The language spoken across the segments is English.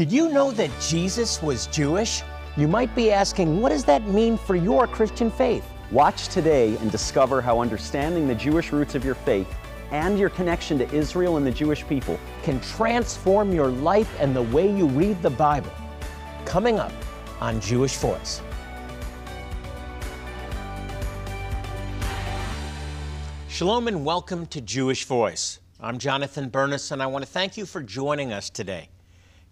Did you know that Jesus was Jewish? You might be asking, what does that mean for your Christian faith? Watch today and discover how understanding the Jewish roots of your faith and your connection to Israel and the Jewish people Can transform your life and the way you read the Bible. Coming up on Jewish Voice. Shalom and welcome to Jewish Voice. I'm Jonathan Bernis, and I want to thank you for joining us today.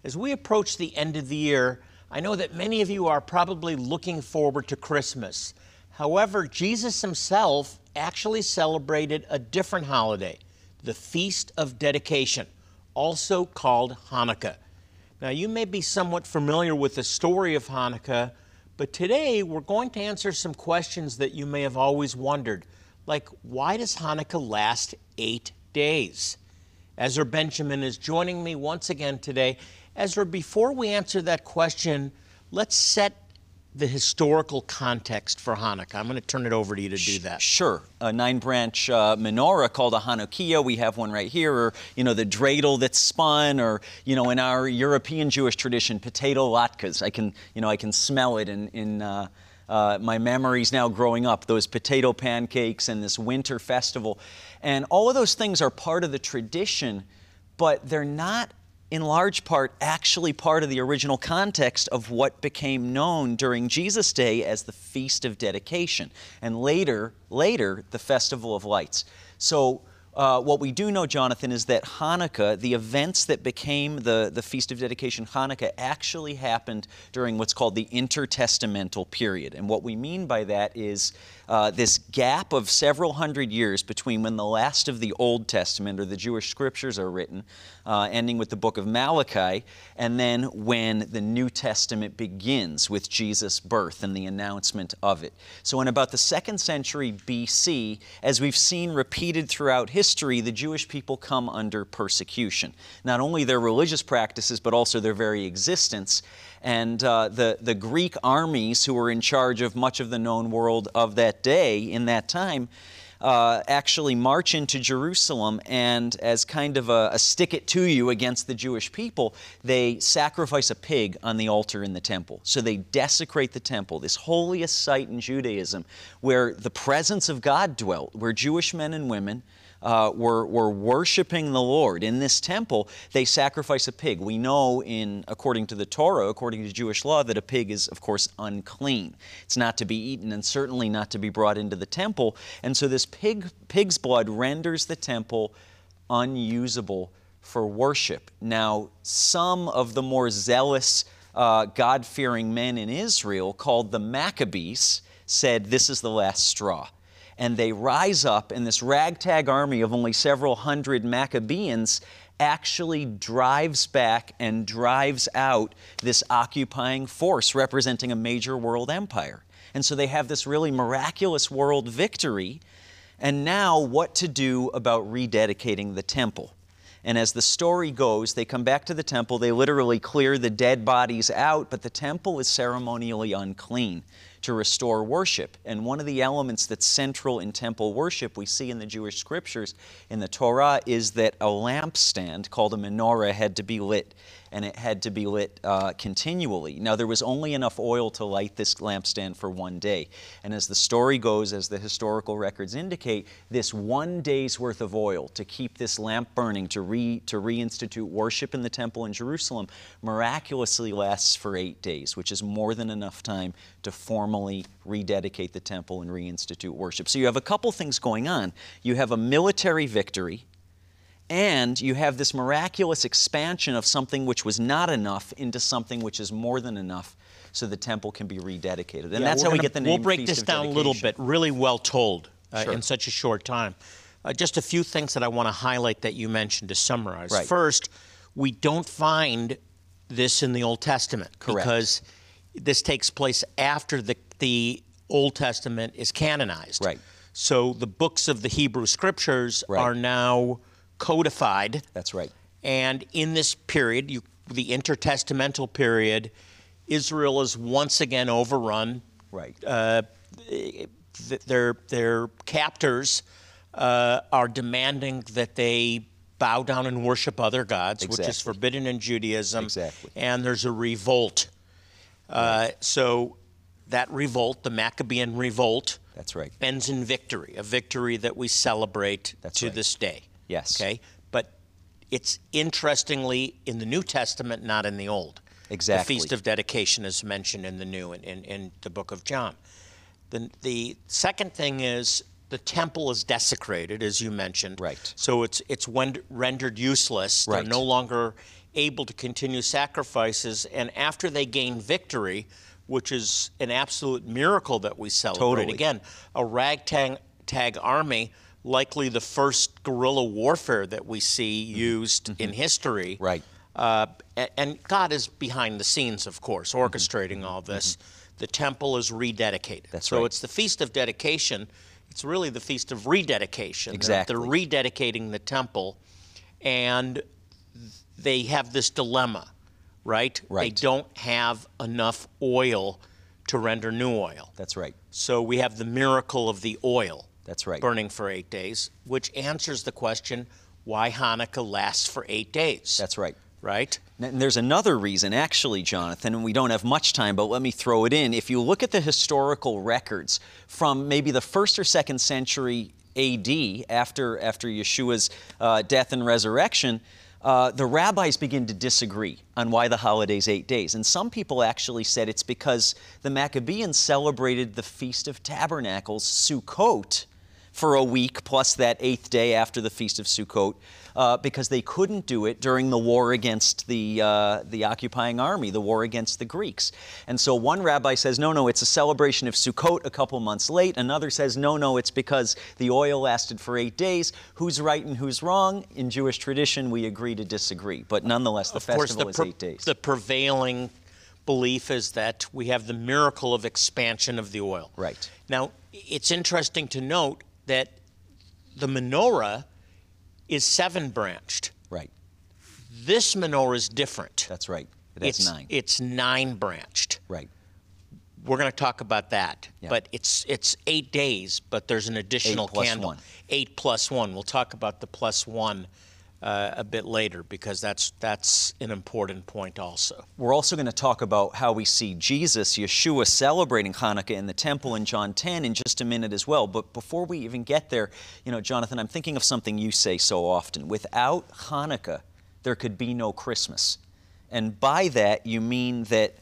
As we approach the end of the year, I know that many of you are probably looking forward to Christmas. However, Jesus himself actually celebrated a different holiday, the Feast of Dedication, also called Hanukkah. Now, you may be somewhat familiar with the story of Hanukkah, but today we're going to answer some questions that you may have always wondered, like why does Hanukkah last eight days? Ezra Benjamin is joining me once again today. Ezra, before we answer that question, let's set the historical context for Hanukkah. I'm going to turn it over to you to do that. Sure. A nine branch uh, menorah called a Hanukkiah. We have one right here, or, you know, the dreidel that's spun, or, you know, in our European Jewish tradition, potato latkes. I can, you know, I can smell it in, in uh, uh, my memories now growing up, those potato pancakes and this winter festival. And all of those things are part of the tradition, but they're not in large part actually part of the original context of what became known during Jesus' day as the Feast of Dedication, and later, later, the Festival of Lights. So, uh, what we do know, Jonathan, is that Hanukkah, the events that became the, the Feast of Dedication, Hanukkah, actually happened during what's called the intertestamental period. And what we mean by that is uh, this gap of several hundred years between when the last of the Old Testament or the Jewish scriptures are written, uh, ending with the book of Malachi, and then when the New Testament begins with Jesus' birth and the announcement of it. So, in about the second century BC, as we've seen repeated throughout history, the Jewish people come under persecution. Not only their religious practices, but also their very existence and uh, the, the Greek armies who were in charge of much of the known world of that day in that time uh, actually march into Jerusalem and, as kind of a, a stick it to you against the Jewish people, they sacrifice a pig on the altar in the temple. So they desecrate the temple, this holiest site in Judaism where the presence of God dwelt, where Jewish men and women uh, were, were worshiping the Lord in this temple, they sacrifice a pig. We know, in according to the Torah, according to Jewish law, that a pig is, of course, unclean. It's not to be eaten and certainly not to be brought into the temple. And so this pig, pig's blood renders the temple unusable for worship. Now, some of the more zealous, uh, God fearing men in Israel, called the Maccabees, said this is the last straw and they rise up, and this ragtag army of only several hundred Maccabeans actually drives back and drives out this occupying force representing a major world empire. And so they have this really miraculous world victory. And now, what to do about rededicating the temple? And as the story goes, they come back to the temple. They literally clear the dead bodies out, but the temple is ceremonially unclean to restore worship. And one of the elements that's central in temple worship we see in the Jewish scriptures in the Torah is that a lampstand called a menorah had to be lit and it had to be lit uh, continually. Now, there was only enough oil to light this lampstand for one day. And as the story goes, as the historical records indicate, this one day's worth of oil to keep this lamp burning, to, re, to reinstitute worship in the temple in Jerusalem, miraculously lasts for eight days, which is more than enough time to formally rededicate the temple and reinstitute worship. So you have a couple things going on. You have a military victory and you have this miraculous expansion of something which was not enough into something which is more than enough so the temple can be rededicated. And Yeah, that's how we gonna- get the name We'll break Feast this down a little bit, really well told uh, Sure. in such a short time. Uh, just a few things that I want to highlight that you mentioned to summarize. Right. First, we don't find this in the Old Testament Correct. because this takes place after the, the Old Testament is canonized. Right. So the books of the Hebrew Scriptures Right. are now codified. That's right. And in this period, you, the intertestamental period, Israel is once again overrun. Right. Uh, their their captors uh, are demanding that they bow down and worship other gods, which is forbidden in Judaism. Exactly. And there's a revolt. Uh, so that revolt, the Maccabean revolt, That's right. ends in victory, a victory that we celebrate That's to right. this day. Yes. Okay? But it's interestingly in the New Testament, not in the Old. Exactly. The Feast of Dedication is mentioned in the New, in, in, in the book of John. The, the second thing is the temple is desecrated, as you mentioned. Right. So it's, it's rendered useless. Right. They're no longer able to continue sacrifices. And after they gain victory, which is an absolute miracle that we celebrate, Totally. again, a ragtag tag army, likely the first guerrilla warfare that we see used in history. Mm-hmm. Right. Uh, and God is behind the scenes, of course, orchestrating all this. The temple is rededicated. Mm-hmm. That's so right. it's the Feast of Dedication. It's really the Feast of Rededication. Exactly. They're rededicating the temple, and they have this dilemma, right? Right. They don't have enough oil to render new oil. That's right. So we have the miracle of the oil That's right. burning for eight days, which answers the question why Hanukkah lasts for eight days. That's right. right. And there's another reason, actually, Jonathan, and we don't have much time, but let me throw it in. If you look at the historical records from maybe the first or second century AD, after, after Yeshua's uh, death and resurrection, uh, the rabbis begin to disagree on why the holiday's eight days. And some people actually said it's because the Maccabeans celebrated the Feast of Tabernacles, Sukkot, for a week plus that eighth day after the Feast of Sukkot uh, because they couldn't do it during the war against the, uh, the occupying army, the war against the Greeks. And so one rabbi says, no, no, it's a celebration of Sukkot a couple months late. Another says, no, no, it's because the oil lasted for eight days. Who's right and who's wrong? In Jewish tradition, we agree to disagree. But nonetheless, the Of festival the, is eight days. the prevailing belief is that we have the miracle of expansion of the oil. Right. Now, it's interesting to note that the menorah is seven branched. right. This menorah is different. That's right. That's it's, nine. It's nine branched. right. We're going to talk about that. Yeah. But it's it's eight days, but there's an additional plus candle. one. Eight plus one. We'll talk about the plus one uh, a bit later because that's that's an important point also. We're also going to talk about how we see Jesus, Yeshua, celebrating Hanukkah in the temple in John 10 in just a minute as well. But before we even get there, you know, Jonathan, I'm thinking of something you say so often. Without Hanukkah, there could be no Christmas. And by that, you mean that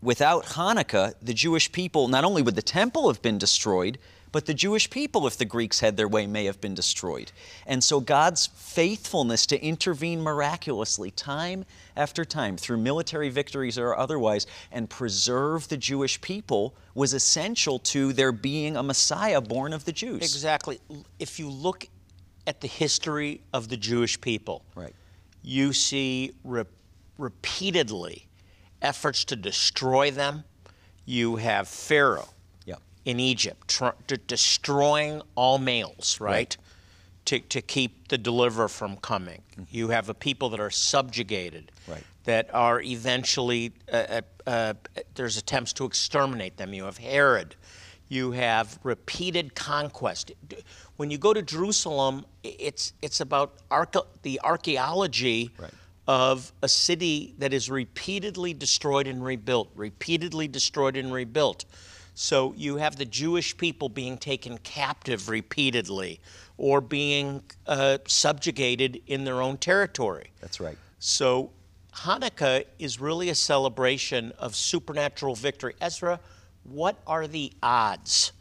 without Hanukkah, the Jewish people, not only would the temple have been destroyed, but the Jewish people, if the Greeks had their way, may have been destroyed. And so God's faithfulness to intervene miraculously, time after time, through military victories or otherwise, and preserve the Jewish people was essential to there being a Messiah born of the Jews. Exactly. If you look at the history of the Jewish people, Right. you see re- repeatedly efforts to destroy them. You have Pharaoh. In Egypt tr- de- destroying all males, right? To, to keep the deliverer from coming. You have a people that are subjugated, Right. that are eventually, uh, uh, uh, there's attempts to exterminate them. You have Herod. You have repeated conquest. When you go to Jerusalem, it's, it's about arche- the archaeology Right. of a city that is repeatedly destroyed and rebuilt, repeatedly destroyed and rebuilt. So you have the Jewish people being taken captive repeatedly or being uh, subjugated in their own territory. That's right. So Hanukkah is really a celebration of supernatural victory. Ezra, what are the odds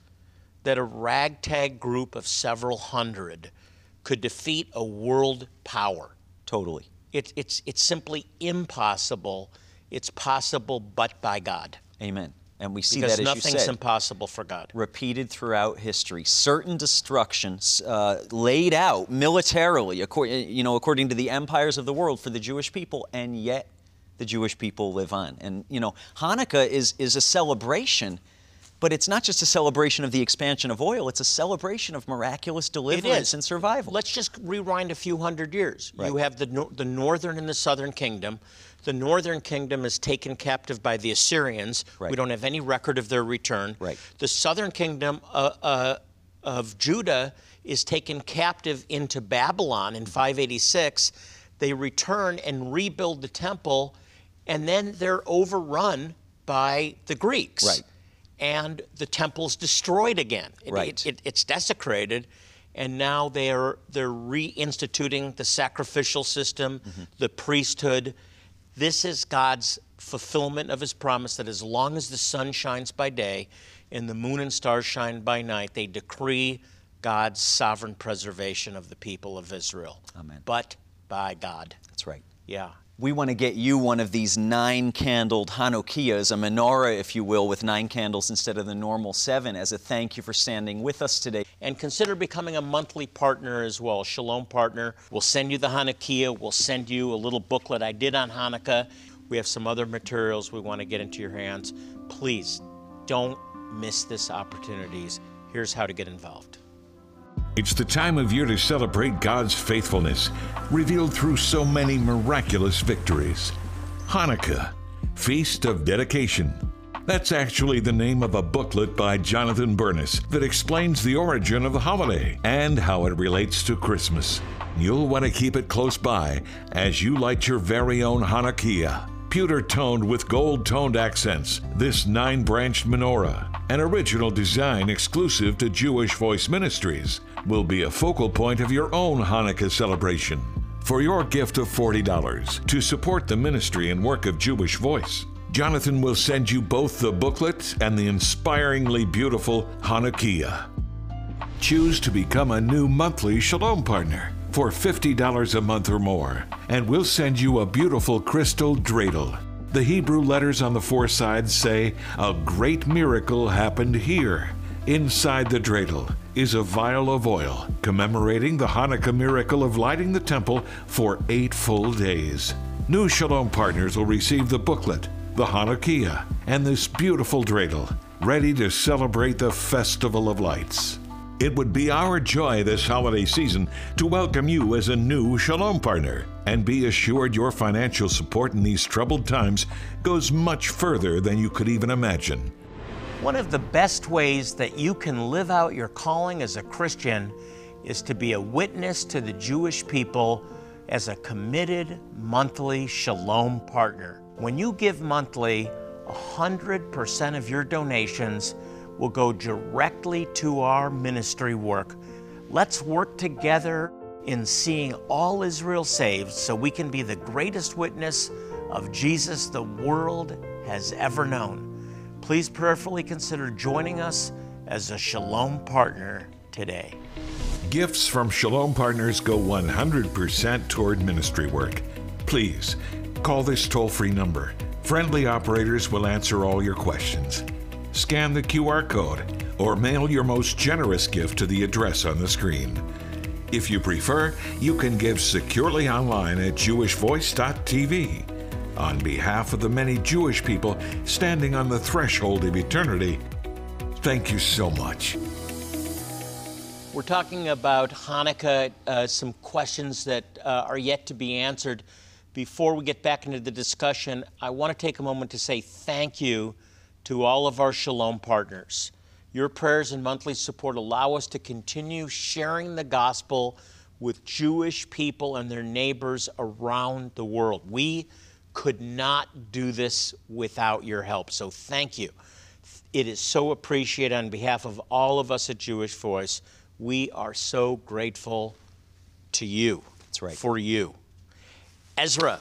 that a ragtag group of several hundred could defeat a world power? Totally. It, it's, it's simply impossible. It's possible but by God. Amen. And we see Because that, as you nothing's said, impossible for God. repeated throughout history. Certain destructions uh, laid out militarily, according, you know, according to the empires of the world for the Jewish people, and yet the Jewish people live on. And you know, Hanukkah is is a celebration, but it's not just a celebration of the expansion of oil; it's a celebration of miraculous deliverance and survival. Let's just rewind a few hundred years. You have the, the northern and the southern kingdom. The northern kingdom is taken captive by the Assyrians. We don't have any record of their return. Right. The southern kingdom uh, uh, of Judah is taken captive into Babylon in 586. They return and rebuild the temple, and then they're overrun by the Greeks. Right. And the temple's destroyed again. It- Right. it- it- it's desecrated, and now they're they're reinstituting the sacrificial system, the priesthood. This is God's fulfillment of His promise that as long as the sun shines by day and the moon and stars shine by night, they decree God's sovereign preservation of the people of Israel. Amen. But by God. That's right. Yeah. We want to get you one of these nine candled Hanukkiahs, a menorah, if you will, with nine candles instead of the normal seven, as a thank you for standing with us today. and consider becoming a monthly partner as well. Shalom Partner. We'll send you the Hanukkiah. We'll send you a little booklet I did on Hanukkah. We have some other materials we want to get into your hands. Please don't miss this opportunities. Here's how to get involved. It's the time of year to celebrate God's faithfulness, revealed through so many miraculous victories. Hanukkah, Feast of Dedication. That's actually the name of a booklet by Jonathan Bernis that explains the origin of the holiday and how it relates to Christmas. You'll want to keep it close by as you light your very own Hanukkiah. Pewter toned with gold toned accents, this nine branched menorah, an original design exclusive to Jewish Voice Ministries, will be a focal point of your own Hanukkah celebration. For your gift of $40 to support the ministry and work of Jewish Voice, Jonathan will send you both the booklet and the inspiringly beautiful Hanukkiah. Choose to become a new monthly Shalom partner for $50 a month or more, and we'll send you a beautiful crystal dreidel. The Hebrew letters on the four sides say, A great miracle happened here. Inside the dreidel is a vial of oil commemorating the Hanukkah miracle of lighting the temple for eight full days. New Shalom partners will receive the booklet, the Hanukkiah, and this beautiful dreidel, ready to celebrate the Festival of Lights. It would be our joy this holiday season to welcome you as a new Shalom partner and be assured your financial support in these troubled times goes much further than you could even imagine. One of the best ways that you can live out your calling as a Christian is to be a witness to the Jewish people as a committed monthly Shalom partner. When you give monthly, 100% of your donations will go directly to our ministry work. Let's work together in seeing all Israel saved so we can be the greatest witness of Jesus the world has ever known. Please prayerfully consider joining us as a Shalom partner today. Gifts from Shalom partners go 100% toward ministry work. Please call this toll free number. Friendly operators will answer all your questions. Scan the QR code or mail your most generous gift to the address on the screen. If you prefer, you can give securely online at jewishvoice.tv. On behalf of the many Jewish people standing on the threshold of eternity, thank you so much. We're talking about Hanukkah, uh, some questions that uh, are yet to be answered. Before we get back into the discussion, I want to take a moment to say thank you to all of our Shalom partners. Your prayers and monthly support allow us to continue sharing the gospel with Jewish people and their neighbors around the world. We could not do this without your help, so thank you. It is so appreciated on behalf of all of us at Jewish Voice. We are so grateful to you. That's right. For you. Ezra,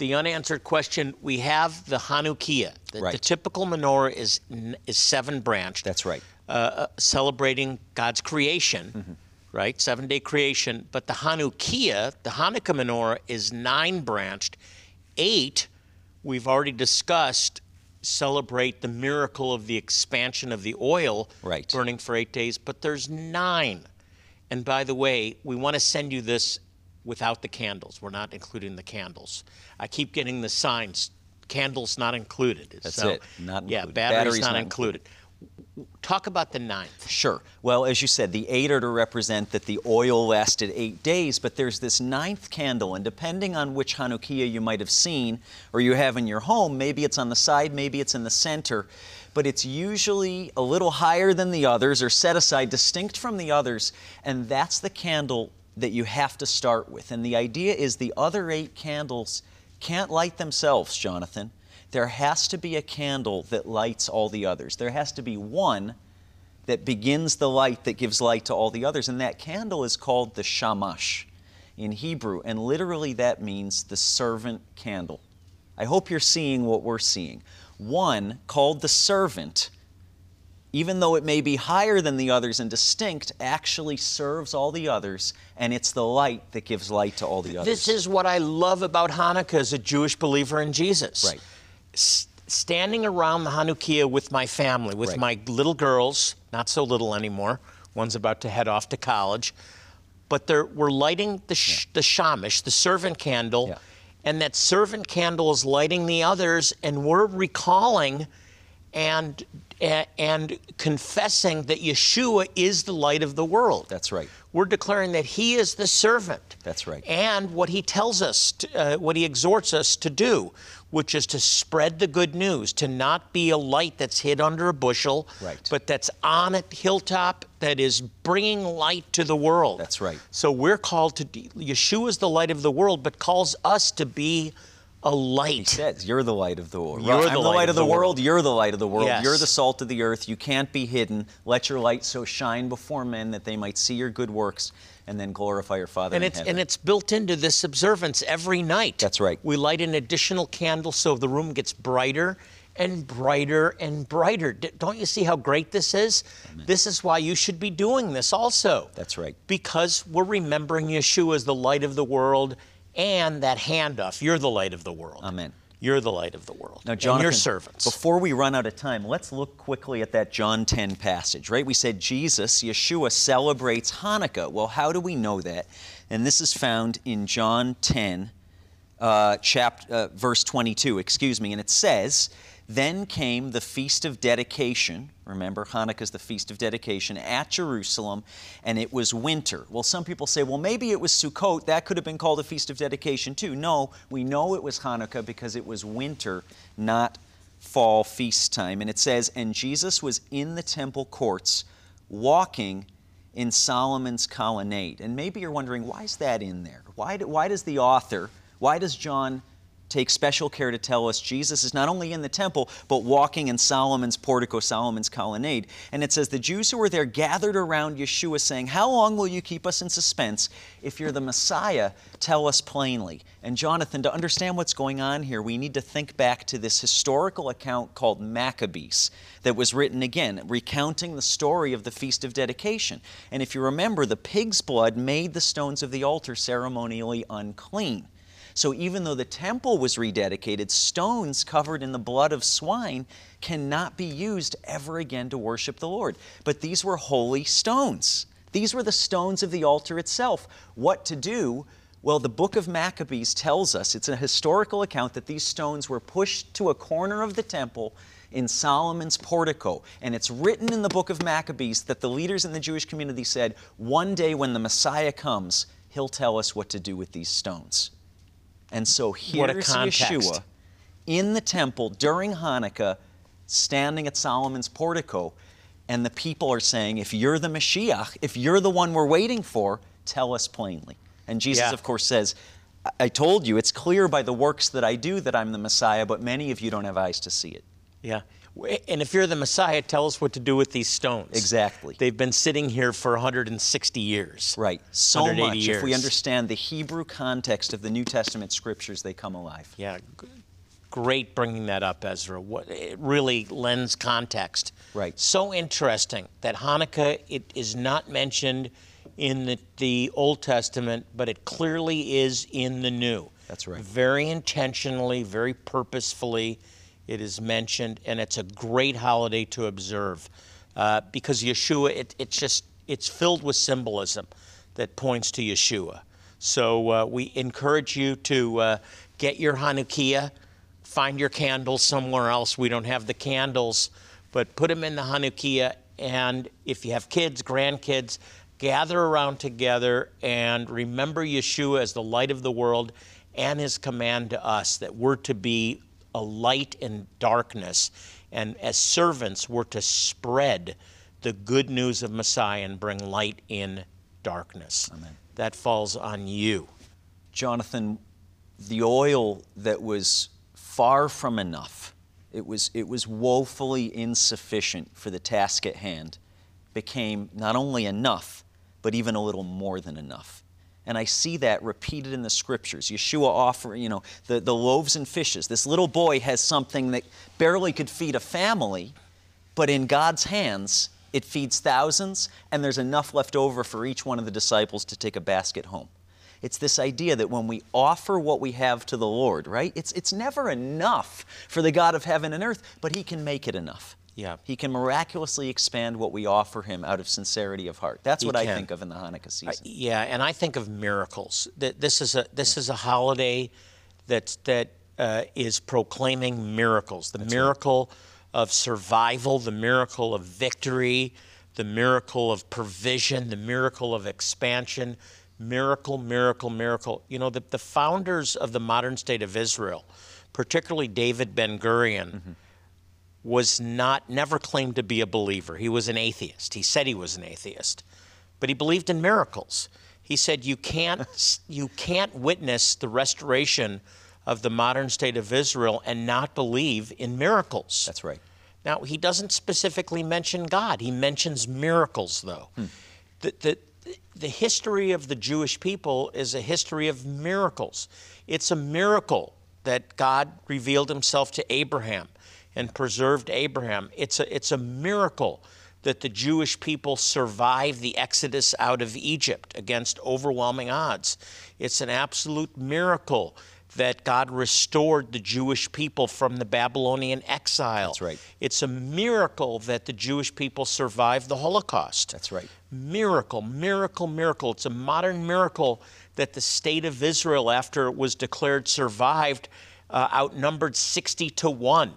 the unanswered question we have the Hanukkah. The, the typical menorah is, is seven branched. That's right. Uh, uh, celebrating God's creation, Mm-hmm. right? Seven day creation. But the Hanukkah, the Hanukkah menorah, is nine branched. Eight, we've already discussed, celebrate the miracle of the expansion of the oil Right. burning for eight days. But there's nine. And by the way, we want to send you this without the candles. We're not including the candles. I keep getting the signs, candles not included. That's So, it, not Yeah, included. batteries, Batteries not, not included. Talk about the ninth. Sure. Well, as you said, the eight are to represent that the oil lasted eight days, but there's this ninth candle, and depending on which Hanukkiah you might have seen or you have in your home, maybe it's on the side, maybe it's in the center, but it's usually a little higher than the others or set aside, distinct from the others, and that's the candle that you have to start with. And the idea is the other eight candles can't light themselves, Jonathan there has to be a candle that lights all the others. There has to be one that begins the light that gives light to all the others. And that candle is called the shamash in Hebrew. And literally that means the servant candle. I hope you're seeing what we're seeing. One called the servant, even though it may be higher than the others and distinct, actually serves all the others, and it's the light that gives light to all the others. This is what I love about Hanukkah as a Jewish believer in Jesus. Right standing around the Hanukkiah with my family, with right. my little girls, not so little anymore. One's about to head off to college, but we're lighting the sh- yeah. the shamash, the servant candle, yeah. and that servant candle is lighting the others, and we're recalling and and confessing that Yeshua is the light of the world. That's right. We're declaring that He is the servant. That's right. And what He tells us, to, uh, what He exhorts us to do, which is to spread the good news, to not be a light that's hid under a bushel, right. but that's on a hilltop that is bringing light to the world. That's right. So we're called to, Yeshua is the light of the world, but calls us to be a light. He says, You're the light of the world. You're I'm the, light, light of the, world. world. You're the light of the world. Yes. You're the salt of the earth. You can't be hidden. Let your light so shine before men that they might see your good works and then glorify your Father and in it's, heaven. And it's built into this observance every night. That's right. We light an additional candle so the room gets brighter and brighter and brighter. Don't you see how great this is? Amen. This is why you should be doing this also. That's right. Because we're remembering Yeshua as the light of the world and that handoff. You're the light of the world. Amen. You're the light of the world. Now, Jonathan, your servants. Before we run out of time, let's look quickly at that John 10 passage, right? We said Jesus, Yeshua, celebrates Hanukkah. Well, how do we know that? And this is found in John 10, uh, chapter, uh, verse 22, excuse me. And it says, then came the Feast of Dedication. Remember, Hanukkah is the Feast of Dedication at Jerusalem, and it was winter. Well, some people say, well, maybe it was Sukkot. That could have been called a Feast of Dedication too. No, we know it was Hanukkah because it was winter, not fall feast time. And it says, and Jesus was in the temple courts walking in Solomon's colonnade. And maybe you're wondering, why is that in there? Why, do, why does the author, why does John take special care to tell us Jesus is not only in the temple, but walking in Solomon's portico, Solomon's colonnade. And it says, The Jews who were there gathered around Yeshua, saying, How long will you keep us in suspense? If you're the Messiah, tell us plainly. And Jonathan, to understand what's going on here, we need to think back to this historical account called Maccabees that was written again, recounting the story of the Feast of Dedication. And if you remember, the pig's blood made the stones of the altar ceremonially unclean. So even though the temple was rededicated, stones covered in the blood of swine cannot be used ever again to worship the Lord. But these were holy stones. These were the stones of the altar itself. What to do? Well, the book of Maccabees tells us, it's a historical account, that these stones were pushed to a corner of the temple in Solomon's portico. And it's written in the book of Maccabees that the leaders in the Jewish community said, one day when the Messiah comes, he'll tell us what to do with these stones. And so here's Yeshua in the temple during Hanukkah, standing at Solomon's portico, and the people are saying, If you're the Mashiach, if you're the one we're waiting for, tell us plainly. And Jesus, yeah. of course, says, I told you, it's clear by the works that I do that I'm the Messiah, but many of you don't have eyes to see it. Yeah. And if you're the Messiah, tell us what to do with these stones. Exactly. They've been sitting here for 160 years. Right. So much. Years. If we understand the Hebrew context of the New Testament scriptures, they come alive. Yeah. Great bringing that up, Ezra. What, it really lends context. Right. So interesting that Hanukkah it is not mentioned in the, the Old Testament, but it clearly is in the New. That's right. Very intentionally, very purposefully it is mentioned, and it's a great holiday to observe uh, because Yeshua, it, it's just, it's filled with symbolism that points to Yeshua. So uh, we encourage you to uh, get your Hanukkiah, find your candles somewhere else. We don't have the candles, but put them in the Hanukkiah. And if you have kids, grandkids, gather around together and remember Yeshua as the light of the world and his command to us that we're to be a light in darkness. And as servants, we're to spread the good news of Messiah and bring light in darkness. Amen. That falls on you. Jonathan, the oil that was far from enough, it was, it was woefully insufficient for the task at hand, became not only enough, but even a little more than enough. And I see that repeated in the scriptures. Yeshua offering, you know, the, the loaves and fishes. This little boy has something that barely could feed a family, but in God's hands, it feeds thousands, and there's enough left over for each one of the disciples to take a basket home. It's this idea that when we offer what we have to the Lord, right? It's, it's never enough for the God of heaven and earth, but He can make it enough. Yeah. He can miraculously expand what we offer Him out of sincerity of heart. That's He what I think of in the Hanukkah season. Yeah, and I think of miracles. That this is a this is a holiday that that uh, is proclaiming miracles. The miracle of survival, the miracle of victory, the miracle of provision, the miracle of expansion. Miracle, miracle, miracle. You know, the, the founders of the modern state of Israel, particularly David Ben Gurion, was not never claimed to be a believer. He was an atheist. He said he was an atheist, but he believed in miracles. He said you can't you can't witness the restoration of the modern state of Israel and not believe in miracles. That's right. Now, he doesn't specifically mention God. He mentions miracles, though. Hmm. The, the, the history of the Jewish people is a history of miracles. It's a miracle that God revealed himself to Abraham and preserved Abraham. It's a, it's a miracle that the Jewish people survived the exodus out of Egypt against overwhelming odds. It's an absolute miracle that God restored the Jewish people from the Babylonian exile. That's right. It's a miracle that the Jewish people survived the Holocaust. That's right. Miracle, miracle, miracle. It's a modern miracle that the state of Israel, after it was declared survived, uh, outnumbered 60 to 1.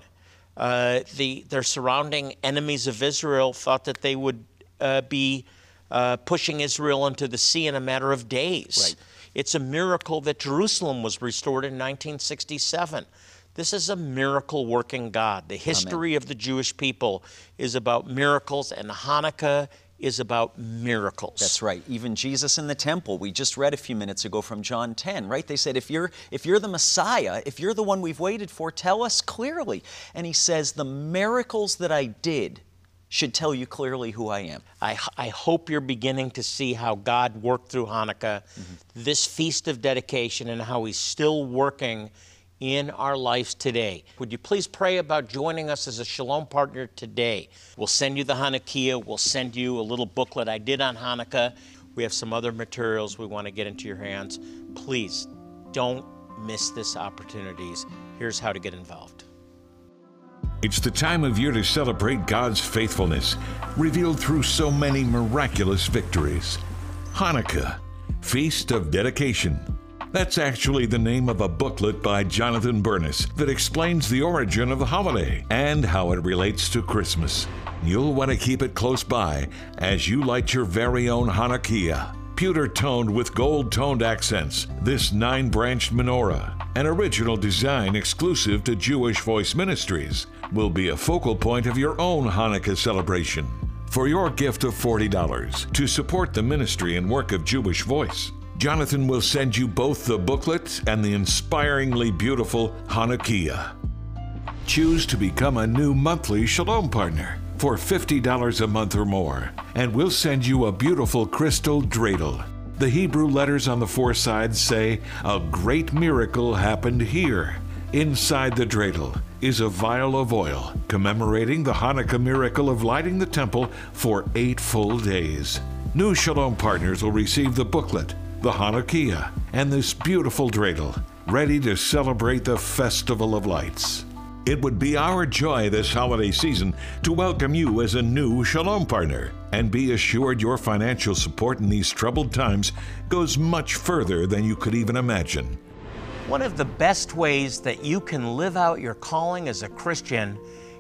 Uh, the, their surrounding enemies of Israel thought that they would uh, be uh, pushing Israel into the sea in a matter of days. Right. It's a miracle that Jerusalem was restored in 1967. This is a miracle working God. The history of the Jewish people is about miracles, and Hanukkah is about miracles. That's right. Even Jesus in the temple, we just read a few minutes ago from John 10, right? They said, if you're, if you're the Messiah, if you're the one we've waited for, tell us clearly. And he says, the miracles that I did should tell you clearly who I am. I, I hope you're beginning to see how God worked through Hanukkah, mm-hmm. this feast of dedication, and how He's still working in our lives today. Would you please pray about joining us as a Shalom partner today? We'll send you the Hanukkiah, we'll send you a little booklet I did on Hanukkah. We have some other materials we want to get into your hands. Please don't miss this opportunities. Here's how to get involved. It's the time of year to celebrate God's faithfulness, revealed through so many miraculous victories. Hanukkah, Feast of Dedication. That's actually the name of a booklet by Jonathan Bernis that explains the origin of the holiday and how it relates to Christmas. You'll want to keep it close by as you light your very own Hanukkiah. Pewter toned with gold toned accents, this nine branched menorah, an original design exclusive to Jewish Voice Ministries, will be a focal point of your own Hanukkah celebration. For your gift of $40 to support the ministry and work of Jewish Voice, Jonathan will send you both the booklet and the inspiringly beautiful Hanukkiah. Choose to become a new monthly Shalom partner for $50 a month or more, and we'll send you a beautiful crystal dreidel. The Hebrew letters on the four sides say, A great miracle happened here. Inside the dreidel is a vial of oil commemorating the Hanukkah miracle of lighting the temple for eight full days. New Shalom partners will receive the booklet, the Hanukkiah, and this beautiful dreidel, ready to celebrate the Festival of Lights. It would be our joy this holiday season to welcome you as a new Shalom partner and be assured your financial support in these troubled times goes much further than you could even imagine. One of the best ways that you can live out your calling as a Christian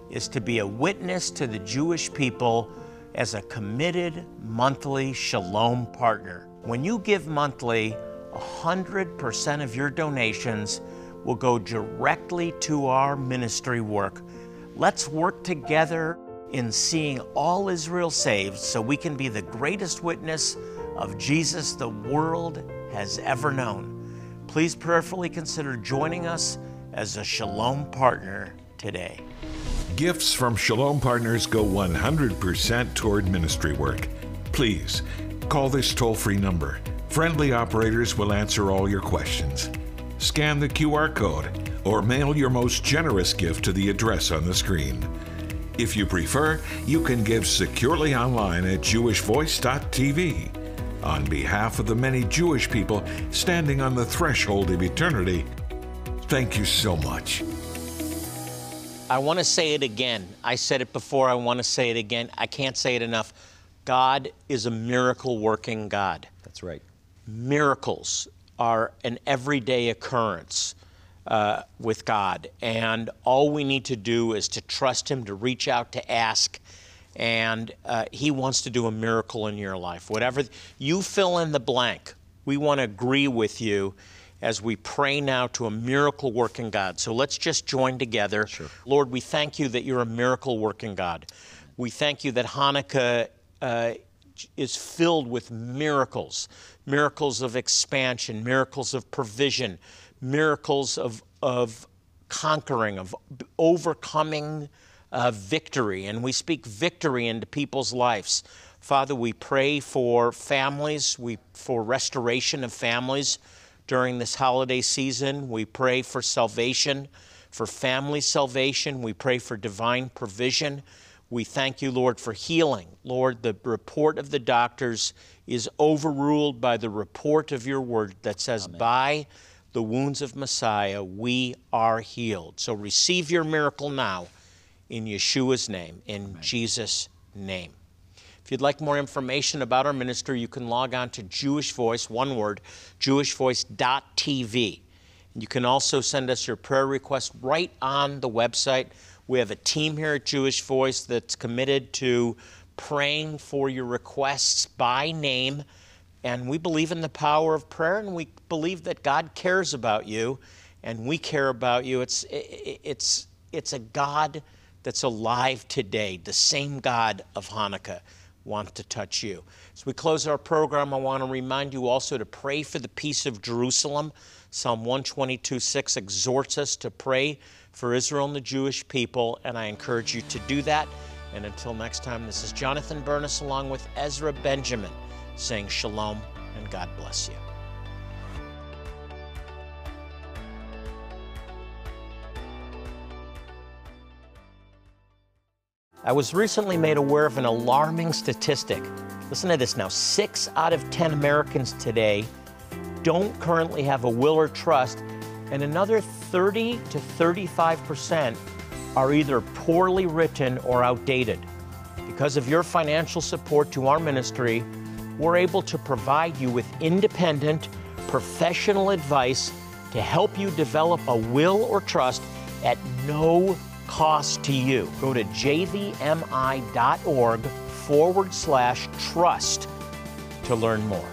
is to be a witness to the Jewish people as a committed monthly Shalom partner. When you give monthly, 100% of your donations will go directly to our ministry work. Let's work together in seeing all Israel saved so we can be the greatest witness of Jesus the world has ever known. Please prayerfully consider joining us as a Shalom partner today. Gifts from Shalom Partners go 100% toward ministry work. Please call this toll free number. Friendly operators will answer all your questions. Scan the QR code or mail your most generous gift to the address on the screen. If you prefer, you can give securely online at jewishvoice.tv. On behalf of the many Jewish people standing on the threshold of eternity, thank you so much. I want to say it again. I said it before, I want to say it again. I can't say it enough. God is a miracle working God. That's right. Miracles are an everyday occurrence uh, with God. And all we need to do is to trust Him, to reach out, to ask. And uh, He wants to do a miracle in your life. Whatever you fill in the blank, we want to agree with you as we pray now to a miracle working God. So let's just join together. Sure. Lord, we thank you that you're a miracle working God. We thank you that Hanukkah uh, is filled with miracles miracles of expansion, miracles of provision, miracles of, of conquering, of overcoming uh, victory. And we speak victory into people's lives. Father, we pray for families, we, for restoration of families during this holiday season. We pray for salvation, for family salvation. We pray for divine provision. We thank you, Lord, for healing. Lord, the report of the doctors is overruled by the report of your word that says, Amen. by the wounds of Messiah, we are healed. So receive your miracle now in Yeshua's name, in Amen. Jesus' name. If you'd like more information about our ministry, you can log on to Jewish Voice, one word, jewishvoice.tv. And you can also send us your prayer request right on the website. We have a team here at Jewish Voice that's committed to praying for your requests by name. And we believe in the power of prayer, and we believe that God cares about you, and we care about you. It's, it's, it's a God that's alive today, the same God of Hanukkah wants to touch you. As we close our program, I want to remind you also to pray for the peace of Jerusalem. Psalm 122 6 exhorts us to pray for Israel and the Jewish people, and I encourage you to do that. And until next time, this is Jonathan Bernis along with Ezra Benjamin saying shalom and God bless you. I was recently made aware of an alarming statistic. Listen to this now six out of 10 Americans today don't currently have a will or trust and another 30 to 35% are either poorly written or outdated. Because of your financial support to our ministry, we're able to provide you with independent, professional advice to help you develop a will or trust at no cost to you. Go to jvmi.org forward slash trust to learn more.